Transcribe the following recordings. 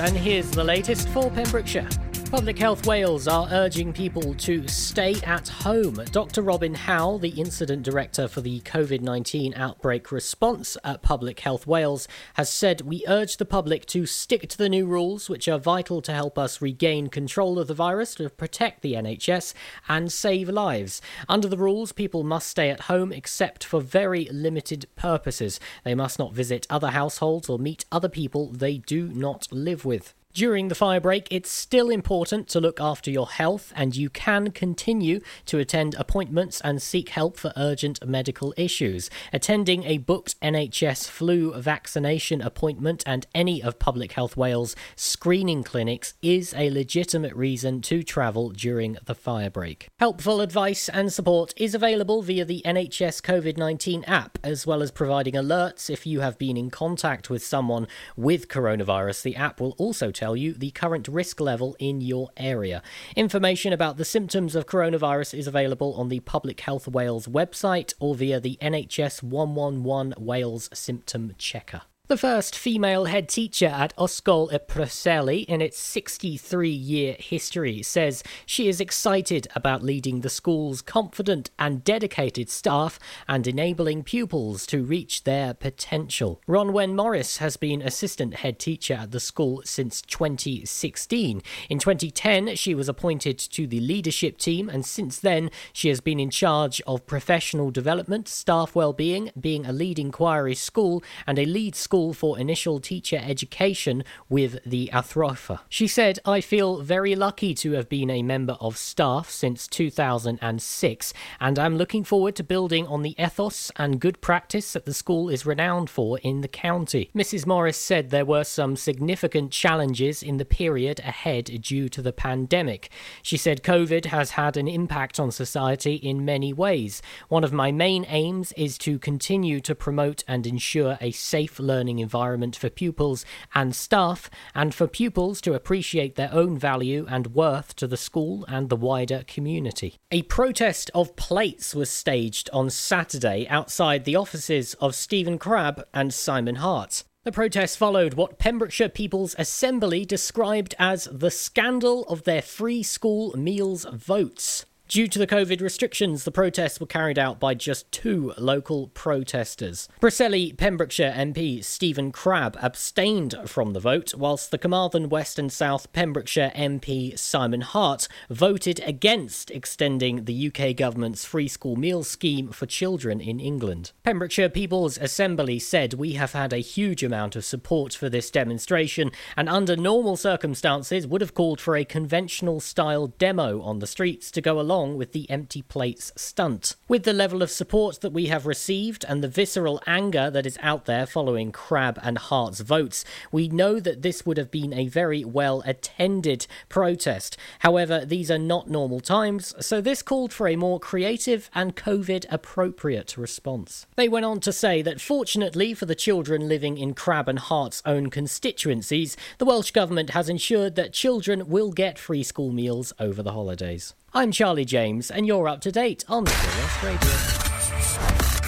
and here's the latest for Pembrokeshire. Public Health Wales are urging people to stay at home. Dr. Robin Howell, the Incident Director for the COVID 19 outbreak response at Public Health Wales, has said we urge the public to stick to the new rules, which are vital to help us regain control of the virus, to protect the NHS, and save lives. Under the rules, people must stay at home except for very limited purposes. They must not visit other households or meet other people they do not live with. During the firebreak, it's still important to look after your health, and you can continue to attend appointments and seek help for urgent medical issues. Attending a booked NHS flu vaccination appointment and any of Public Health Wales' screening clinics is a legitimate reason to travel during the firebreak. Helpful advice and support is available via the NHS COVID 19 app, as well as providing alerts if you have been in contact with someone with coronavirus. The app will also tell you the current risk level in your area. Information about the symptoms of coronavirus is available on the Public Health Wales website or via the NHS 111 Wales Symptom Checker. The first female head teacher at Ysgol y Preseli in its 63 year history says she is excited about leading the school's confident and dedicated staff and enabling pupils to reach their potential. Ronwen Morris has been assistant head teacher at the school since 2016. In 2010, she was appointed to the leadership team, and since then, she has been in charge of professional development, staff well-being, being a lead inquiry school, and a lead school for initial teacher education with the Athrofa. She said, I feel very lucky to have been a member of staff since 2006, and I'm looking forward to building on the ethos and good practice that the school is renowned for in the county. Mrs. Morris said there were some significant challenges in the period ahead due to the pandemic. She said COVID has had an impact on society in many ways. One of my main aims is to continue to promote and ensure a safe learning environment for pupils and staff, and for pupils to appreciate their own value and worth to the school and the wider community. A protest of plates was staged on Saturday outside the offices of Stephen Crabb and Simon Hart. The protest followed what Pembrokeshire People's Assembly described as the scandal of their free school meals votes. Due to the COVID restrictions, the protests were carried out by just two local protesters. Preseli Pembrokeshire MP Stephen Crabb abstained from the vote, whilst the Carmarthen West and South Pembrokeshire MP Simon Hart voted against extending the UK government's free school meal scheme for children in England. Pembrokeshire People's Assembly said we have had a huge amount of support for this demonstration and under normal circumstances would have called for a conventional style demo on the streets to go along with the empty plates stunt. With the level of support that we have received and the visceral anger that is out there following Crabb and Hart's votes, we know that this would have been a very well attended protest. However, these are not normal times, so this called for a more creative and COVID appropriate response. They went on to say that fortunately for the children living in Crabb and Hart's own constituencies, the Welsh Government has ensured that children will get free school meals over the holidays. I'm Charlie James, and you're up to date on Pure West Radio.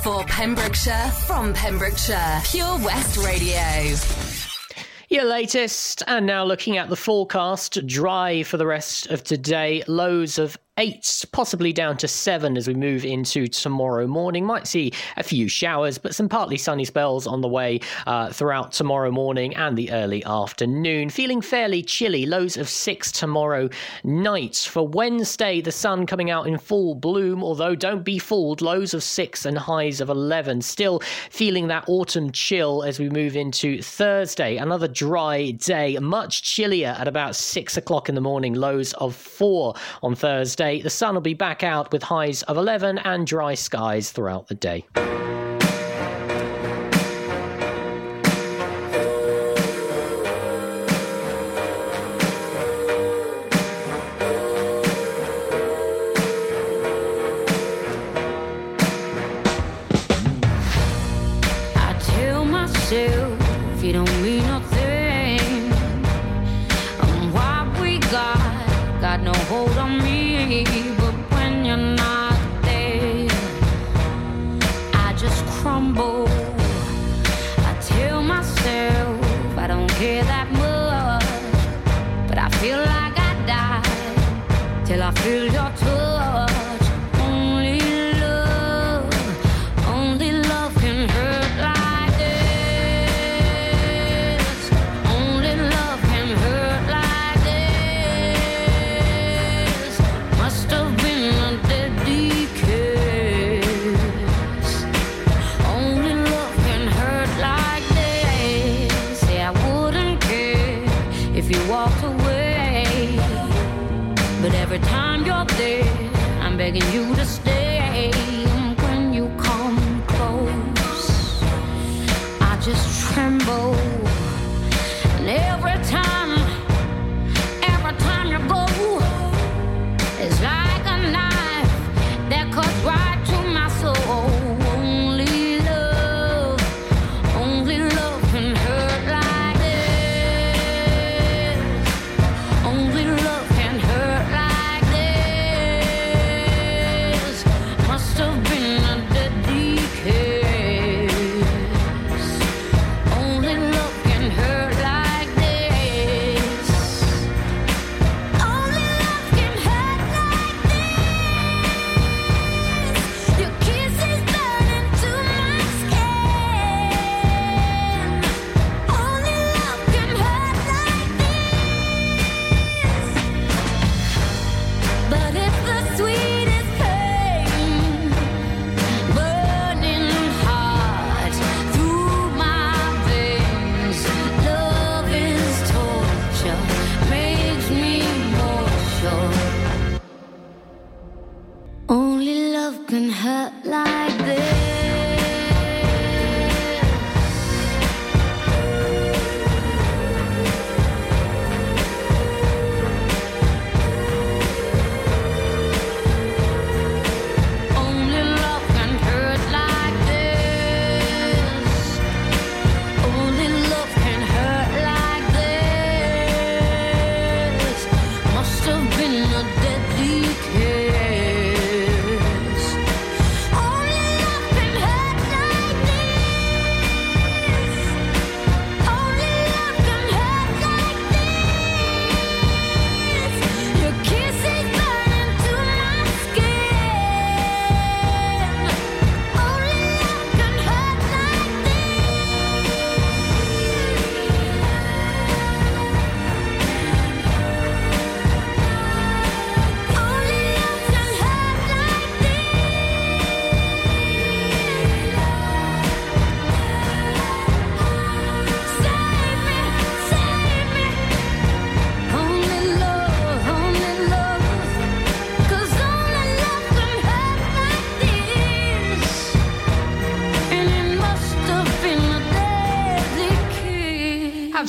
For Pembrokeshire, from Pembrokeshire, Pure West Radio. Your latest, and now looking at the forecast, dry for the rest of today, lows of eight, possibly down to seven as we move into tomorrow morning. Might see a few showers, but some partly sunny spells on the way uh, throughout tomorrow morning and the early afternoon. Feeling fairly chilly, lows of six tomorrow night. For Wednesday, the sun coming out in full bloom, although don't be fooled, lows of six and highs of 11. Still feeling that autumn chill as we move into Thursday. Another dry day, much chillier at about six o'clock in the morning, lows of four on Thursday. The sun will be back out with highs of 11 and dry skies throughout the day. Begging you to stay.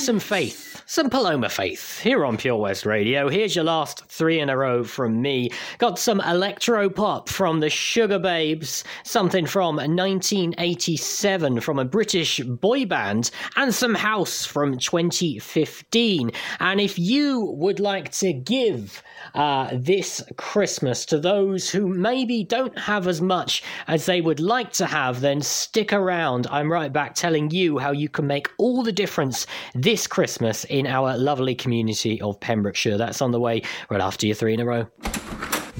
Some faith. Some Paloma faith here on Pure West Radio. Here's your last three in a row from me. Got some electro pop from the Sugababes, something from 1987 from a British boy band, and some house from 2015. And if you would like to give uh, this Christmas to those who maybe don't have as much as they would like to have, then stick around. I'm right back telling you how you can make all the difference this Christmas in our lovely community of Pembrokeshire. That's on the way right after your three in a row.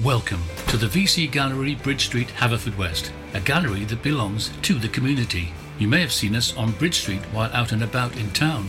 Welcome to the VC Gallery, Bridge Street, Haverfordwest, a gallery that belongs to the community. You may have seen us on Bridge Street while out and about in town.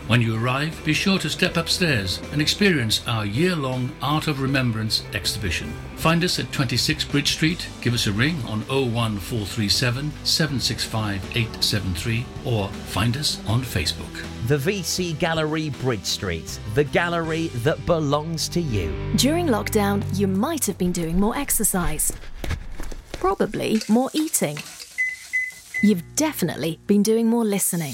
When you arrive, be sure to step upstairs and experience our year long Art of Remembrance exhibition. Find us at 26 Bridge Street, give us a ring on 01437 765 873, or find us on Facebook. The VC Gallery, Bridge Street, the gallery that belongs to you. During lockdown, you might have been doing more exercise. Probably more eating. You've definitely been doing more listening.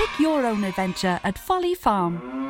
Pick your own adventure at Folly Farm.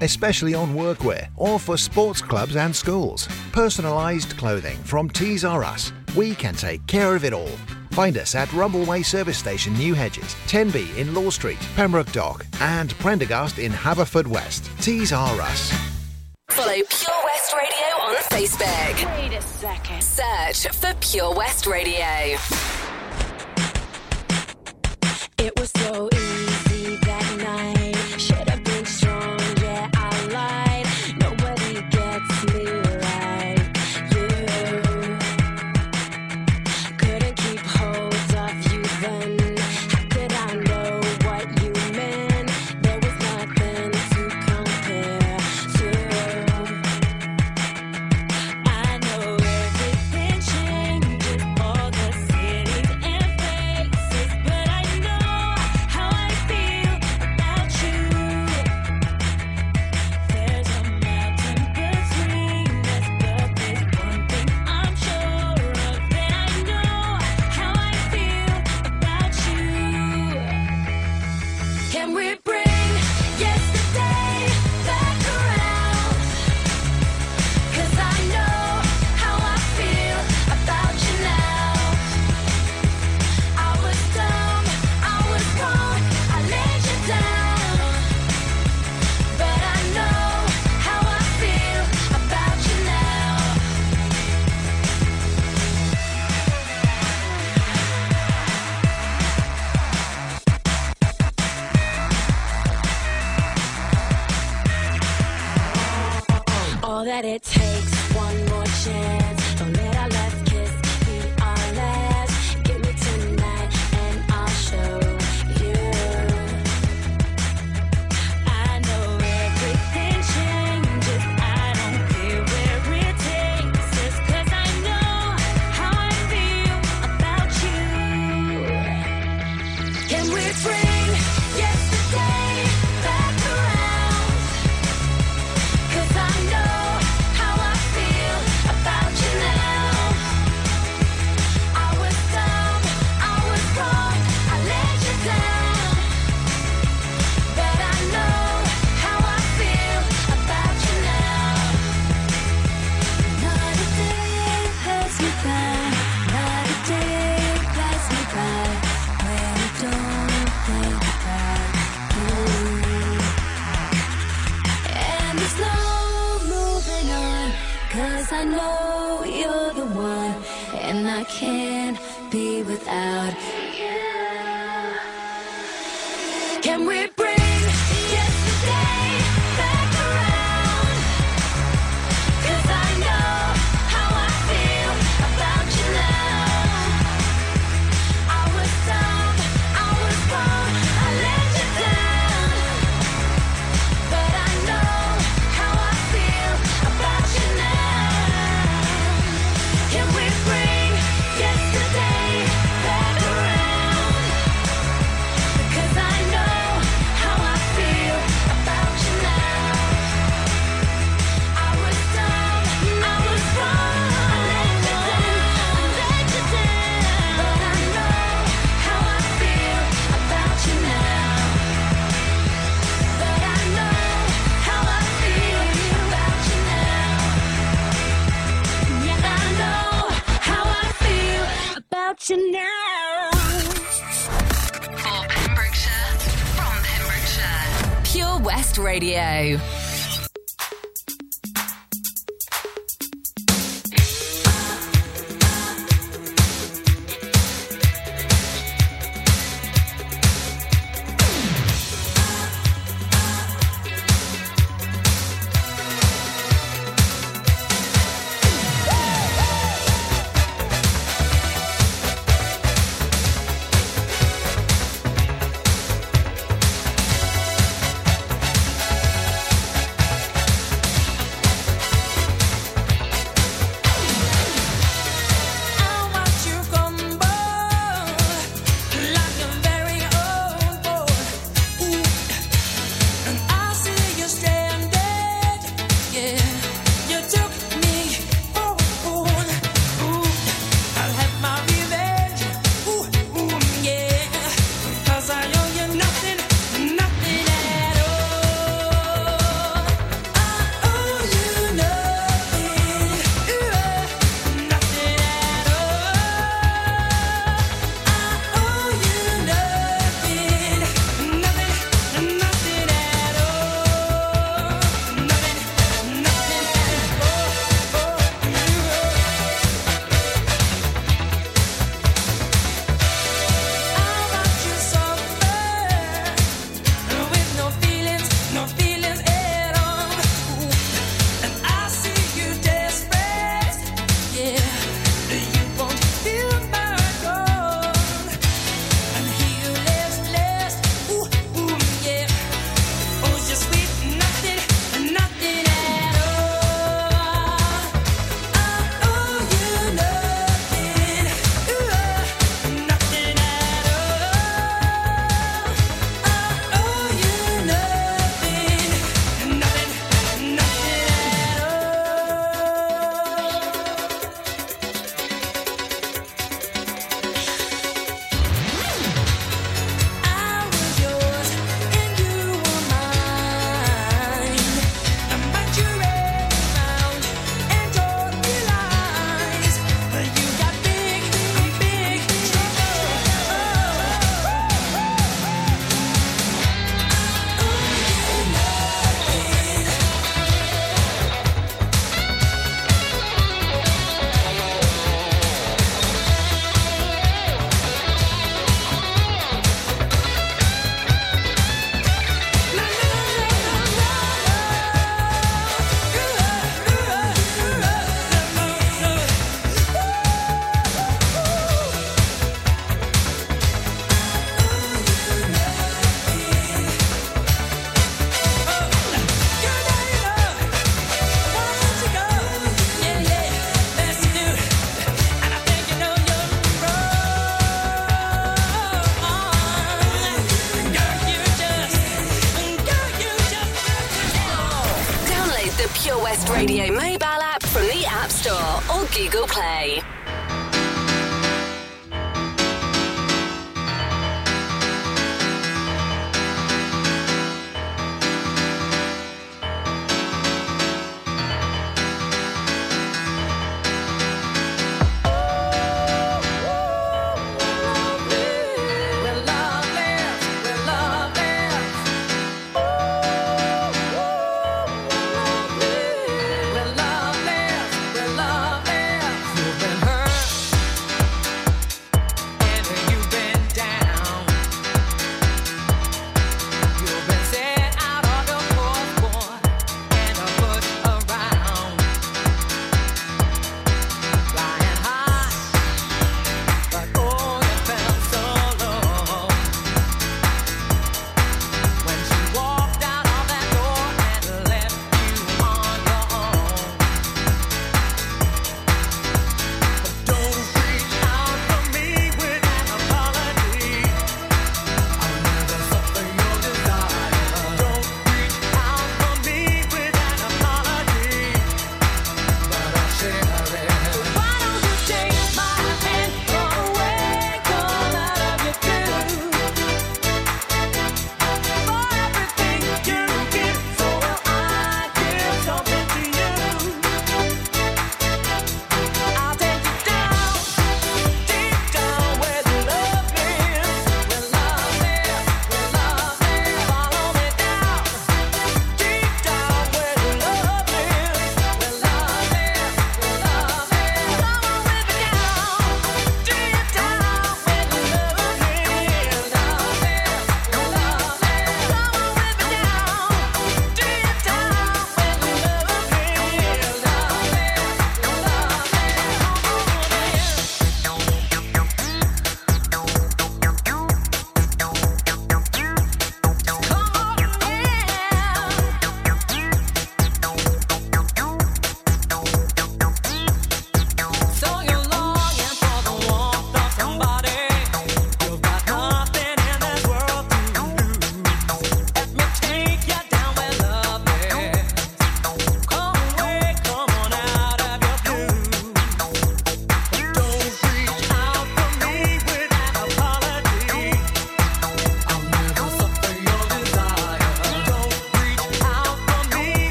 especially on workwear or for sports clubs and schools. Personalised clothing from Tees R Us. We can take care of it all. Find us at Rumbleway Service Station, New Hedges, 10B in Law Street, Pembroke Dock, and Prendergast in Haverfordwest. Tees R Us. Follow Pure West Radio on Facebook. Wait a second. Search for Pure West Radio. It was so easy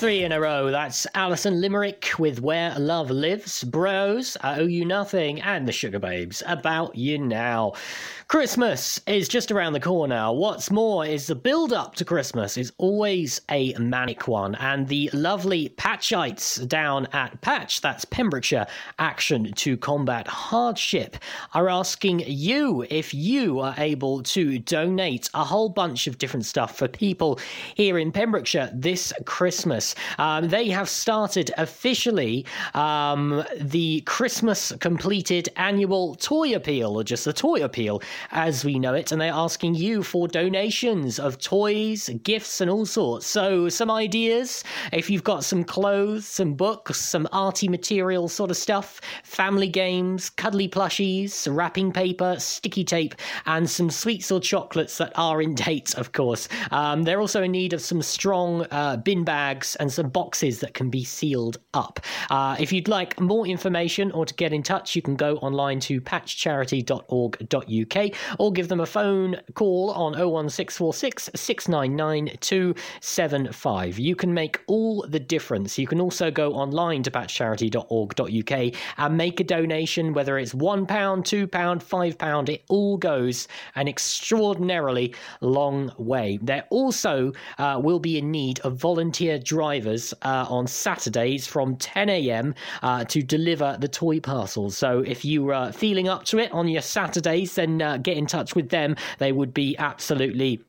three in a row. That's Alison Limerick with Where Love Lives, Bros, I Owe You Nothing, and the Sugababes, About You Now. Christmas is just around the corner. What's more is the build up to Christmas is always a manic one, and the lovely Patchites down at Patch, that's Pembrokeshire Action to Combat Hardship, are asking you if you are able to donate a whole bunch of different stuff for people here in Pembrokeshire this Christmas. Um, they have started officially um, the Christmas completed annual toy appeal, or just the toy appeal as we know it, and they're asking you for donations of toys, gifts, and all sorts. So, some ideas if you've got some clothes, some books, some arty material sort of stuff, family games, cuddly plushies, wrapping paper, sticky tape, and some sweets or chocolates that are in date, of course. Um, they're also in need of some strong uh, bin bags and some boxes that can be sealed up. Uh, if you'd like more information or to get in touch, you can go online to patchcharity.org.uk or give them a phone call on 01646 699 275. You can make all the difference. You can also go online to patchcharity.org.uk and make a donation, whether it's £1, £2, £5, it all goes an extraordinarily long way. There also uh, will be in need of volunteer drivers uh, on Saturdays from 10 a.m. Uh, to deliver the toy parcels. So if you're uh, feeling up to it on your Saturdays, then uh, get in touch with them. They would be absolutely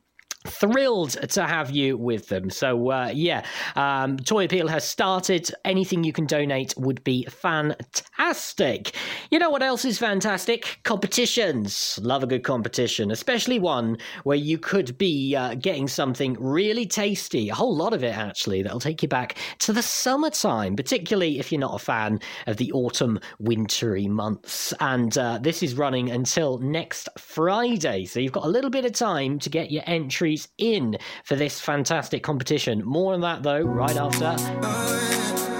thrilled to have you with them. So, uh, yeah, um, Toy Appeal has started. Anything you can donate would be fantastic. You know what else is fantastic? Competitions. Love a good competition, especially one where you could be uh, getting something really tasty, a whole lot of it actually, that'll take you back to the summertime, particularly if you're not a fan of the autumn, wintry months. And uh, this is running until next Friday. So, you've got a little bit of time to get your entry entries in for this fantastic competition. More on that, though, right after.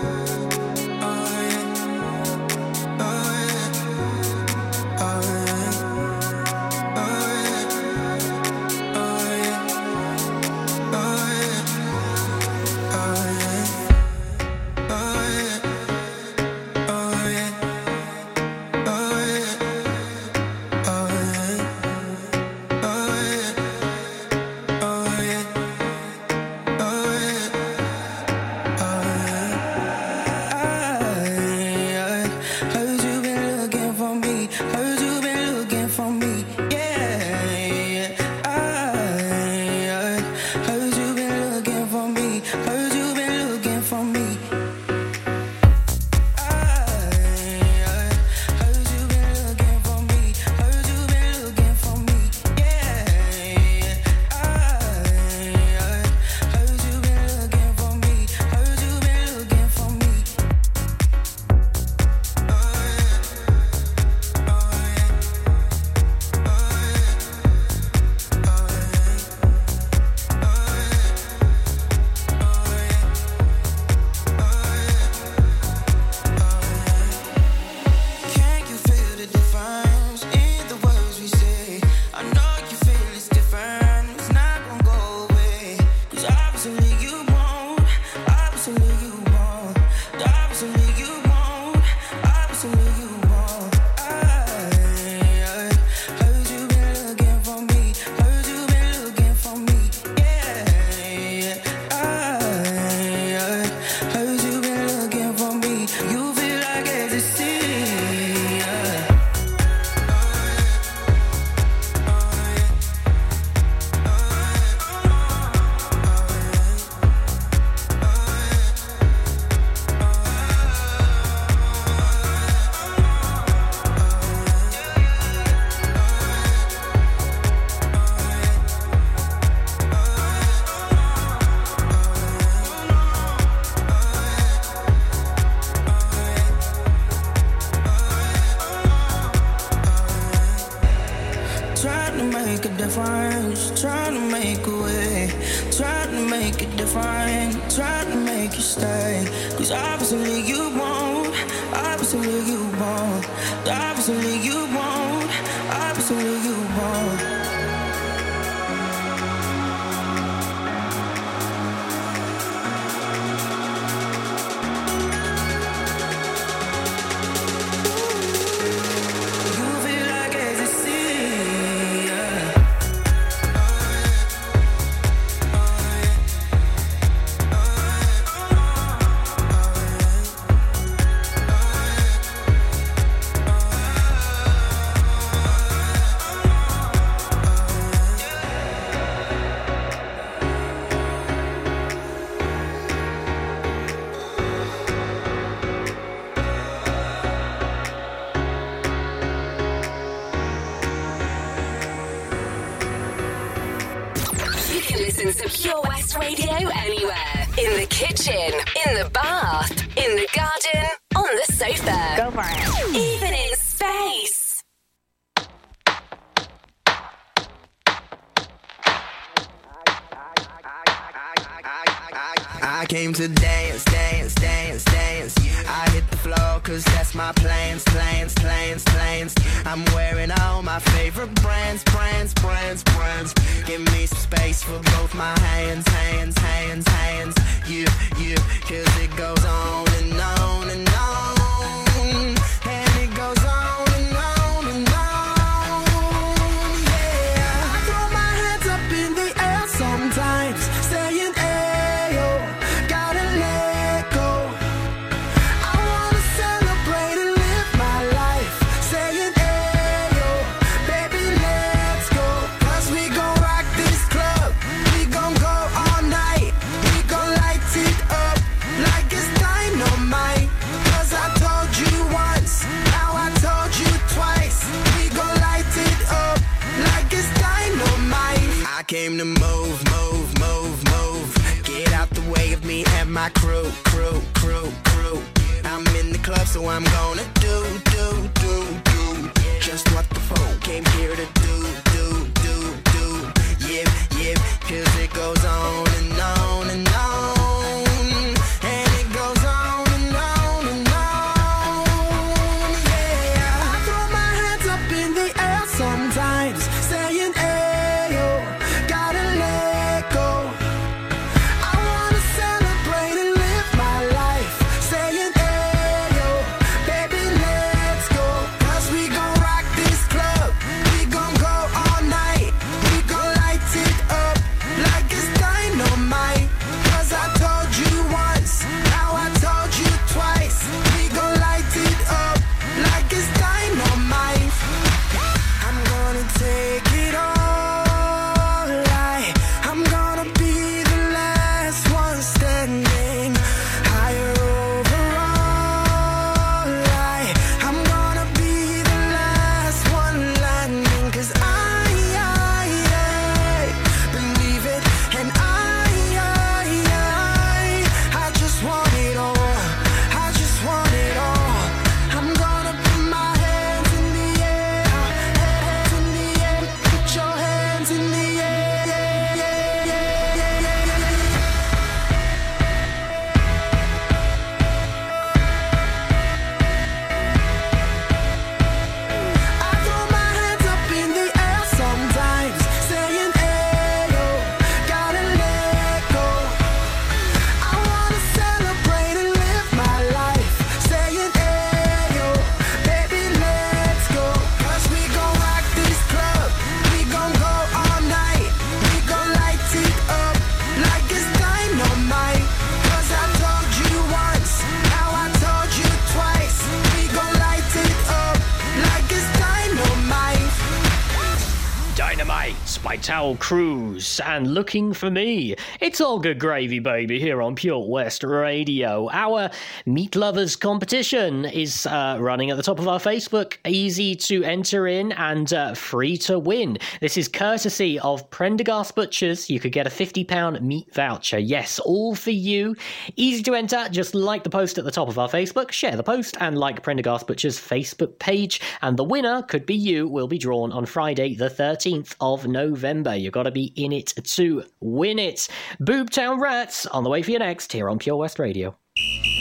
Dynamite by Taio Cruz and Looking for Me. It's all good gravy, baby, here on Pure West Radio. Our Meat Lovers competition is uh, running at the top of our Facebook. Easy to enter in and uh, free to win. This is courtesy of Prendergast Butchers. You could get a £50 meat voucher. Yes, all for you. Easy to enter. Just like the post at the top of our Facebook, share the post, and like Prendergast Butchers' Facebook page. And the winner could be you. Will be drawn on Friday, the 13th of November. You've got to be in it to win it. Boomtown Rats on the way for you next here on Pure West Radio.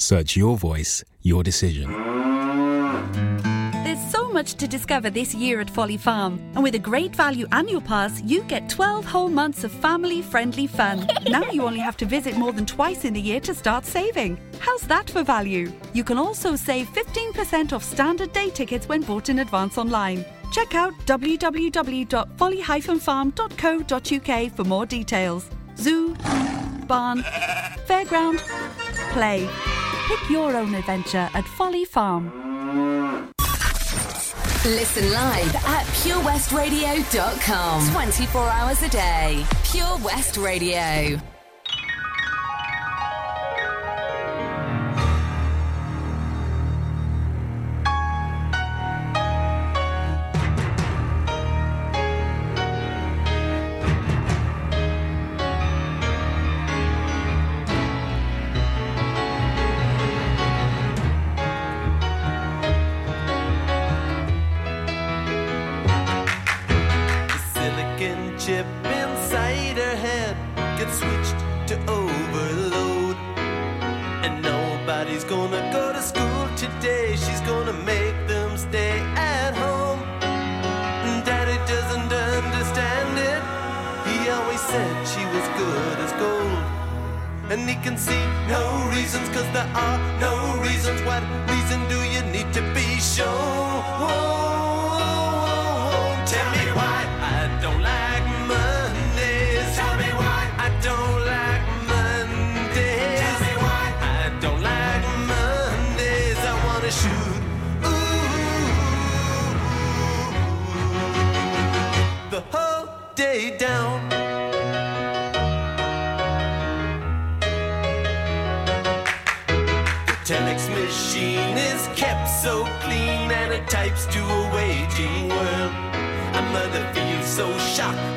Search your voice, your decision. There's so much to discover this year at Folly Farm. And with a great value annual pass, you get 12 whole months of family friendly fun. now you only have to visit more than twice in the year to start saving. How's that for value? You can also save 15% off standard day tickets when bought in advance online. Check out www.folly-farm.co.uk for more details. Zoo, barn, fairground, play. Pick your own adventure at Folly Farm. Listen live at purewestradio.com. 24 hours a day. Pure West Radio.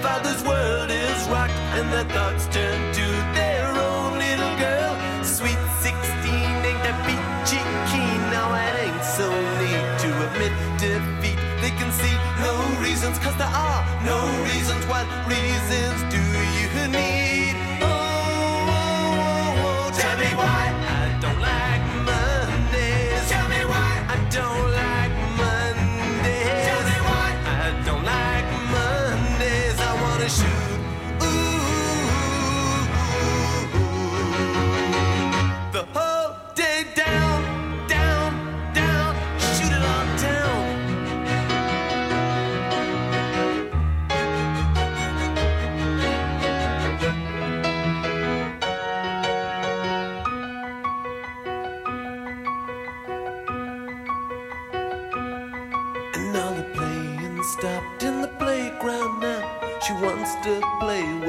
Father's world is rocked, and their thoughts turn to their own little girl. Sweet 16 ain't that peachy keen, now it ain't so neat to admit defeat. They can see no reasons, cause there are no reasons. What reasons do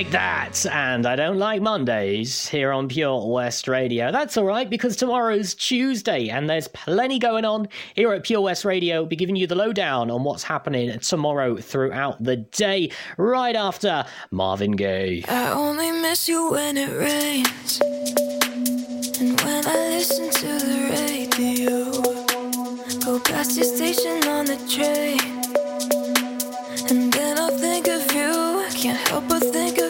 take that! And I don't like Mondays here on Pure West Radio. That's all right, because tomorrow's Tuesday, and there's plenty going on here at Pure West Radio. We'll be giving you the lowdown on what's happening tomorrow throughout the day, right after Marvin Gaye. I only miss you when it rains, and when I listen to the radio, go past your station on the train, and then I'll think of you. Can't help but think of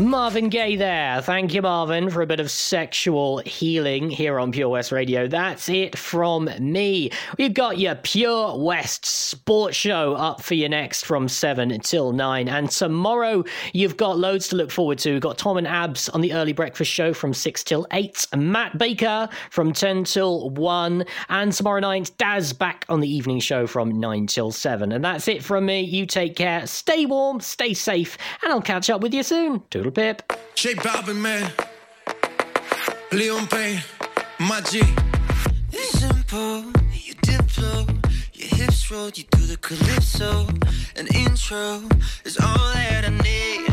Marvin Gaye there. Thank you, Marvin, for a bit of sexual healing here on Pure West Radio. That's it from me. We've got your Pure West Sports Show up for you next from 7 till 9. And tomorrow, you've got loads to look forward to. We've got Tom and Abs on the early breakfast show from 6 till 8. Matt Baker from 10 till 1. And tomorrow night, Daz back on the evening show from 9 till 7. And that's it from me. You take care, stay warm, stay safe, and I'll catch up with you soon. Toodle pip. J Balvin, man. Liam Payne, my G. It's simple, you diplo, your hips roll, you do the calypso. An intro is all that I need.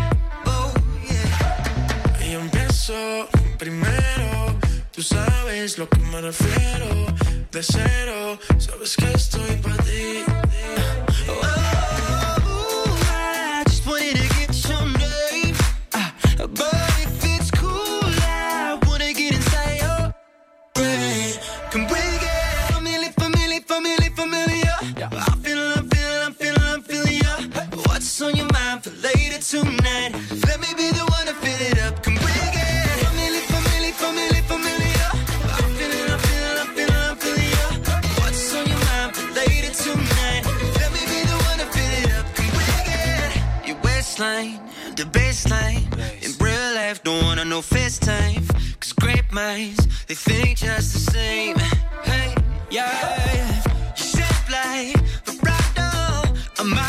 Oh, yeah. Y empiezo primero. Tú sabes lo que me refiero. De cero, sabes que estoy para ti. Waistline, the baseline? In real life, don't wanna know FaceTime. Cause great minds, they think just the same. Hey, yeah. You shape like a Ferrari,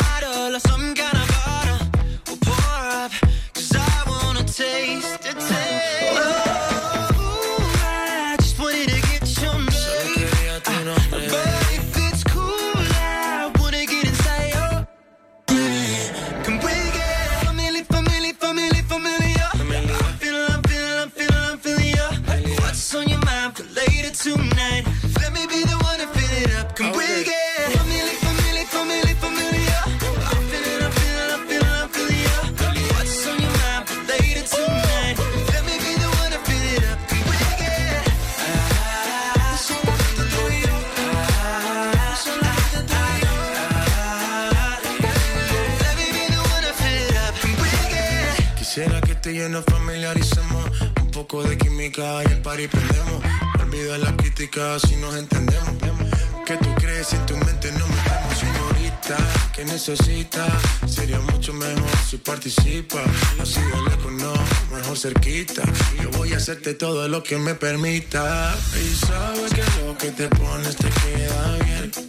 Sería mucho mejor si participa. Así de lejos no, mejor cerquita. Yo voy a hacerte todo lo que me permita. Y sabes que lo que te pones te queda bien.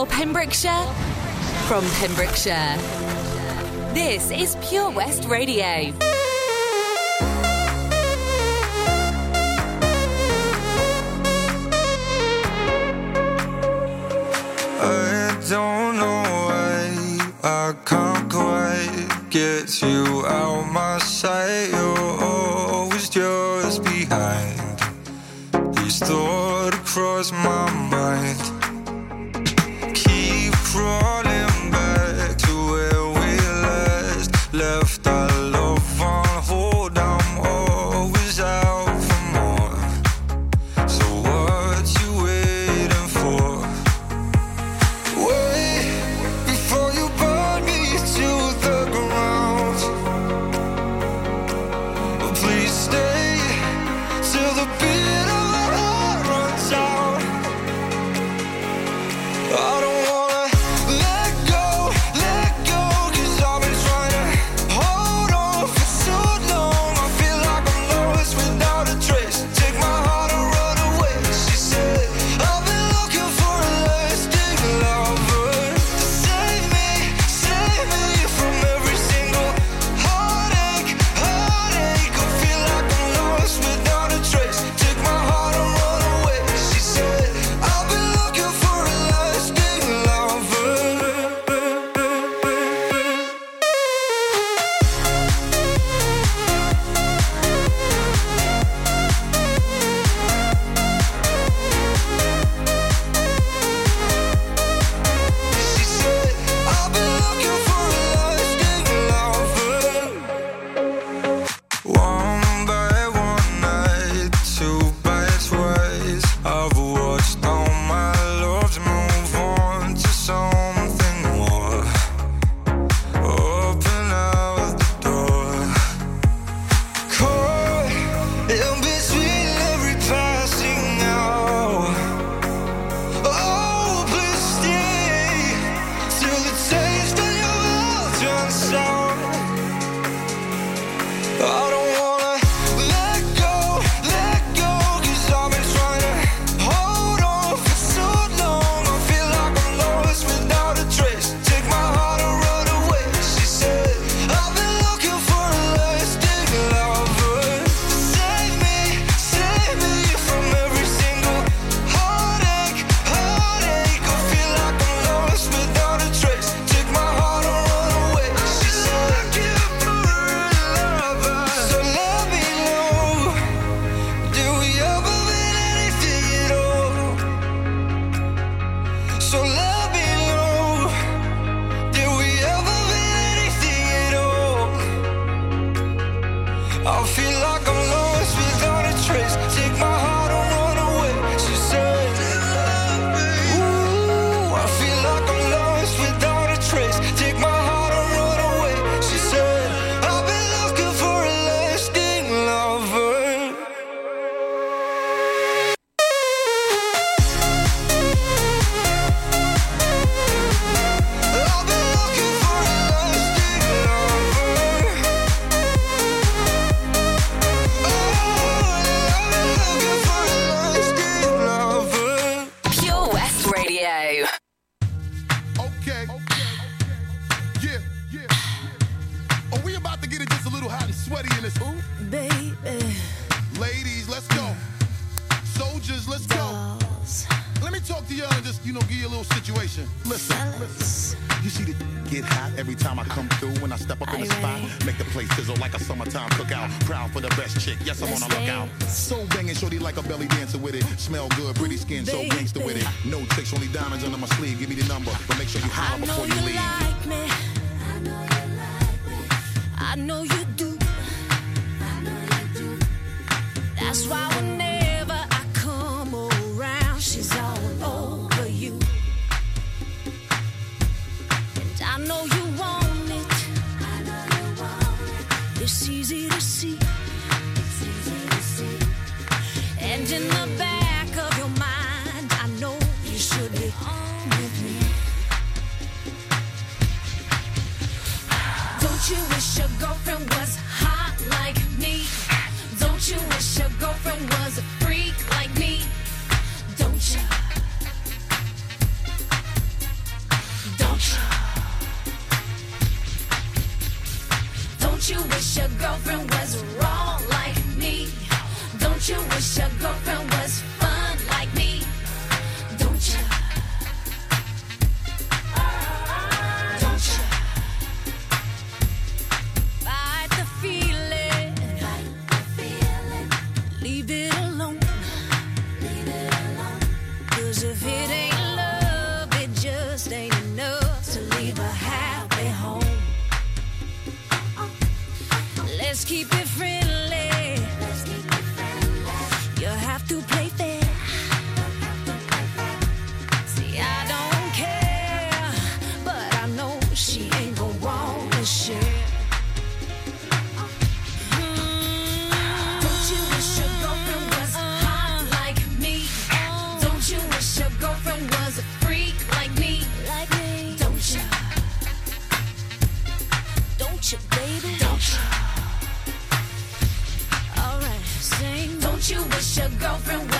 For Pembrokeshire, from Pembrokeshire. This is Pure West Radio. I don't know why I can't quite get you out my sight. You're always just behind. These thoughts cross my mind. Like a belly dancer with it. Smell good, pretty skin, so gangster with it. No tricks, only diamonds under my sleeve. Give me the number, but make sure you holler before you you leave. Let's keep it friendly. Your girlfriend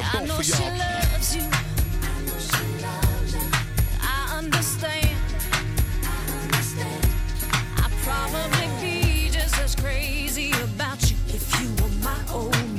the I both of y'all. Know she loves you. I understand. I probably be just as crazy about you if you were my own.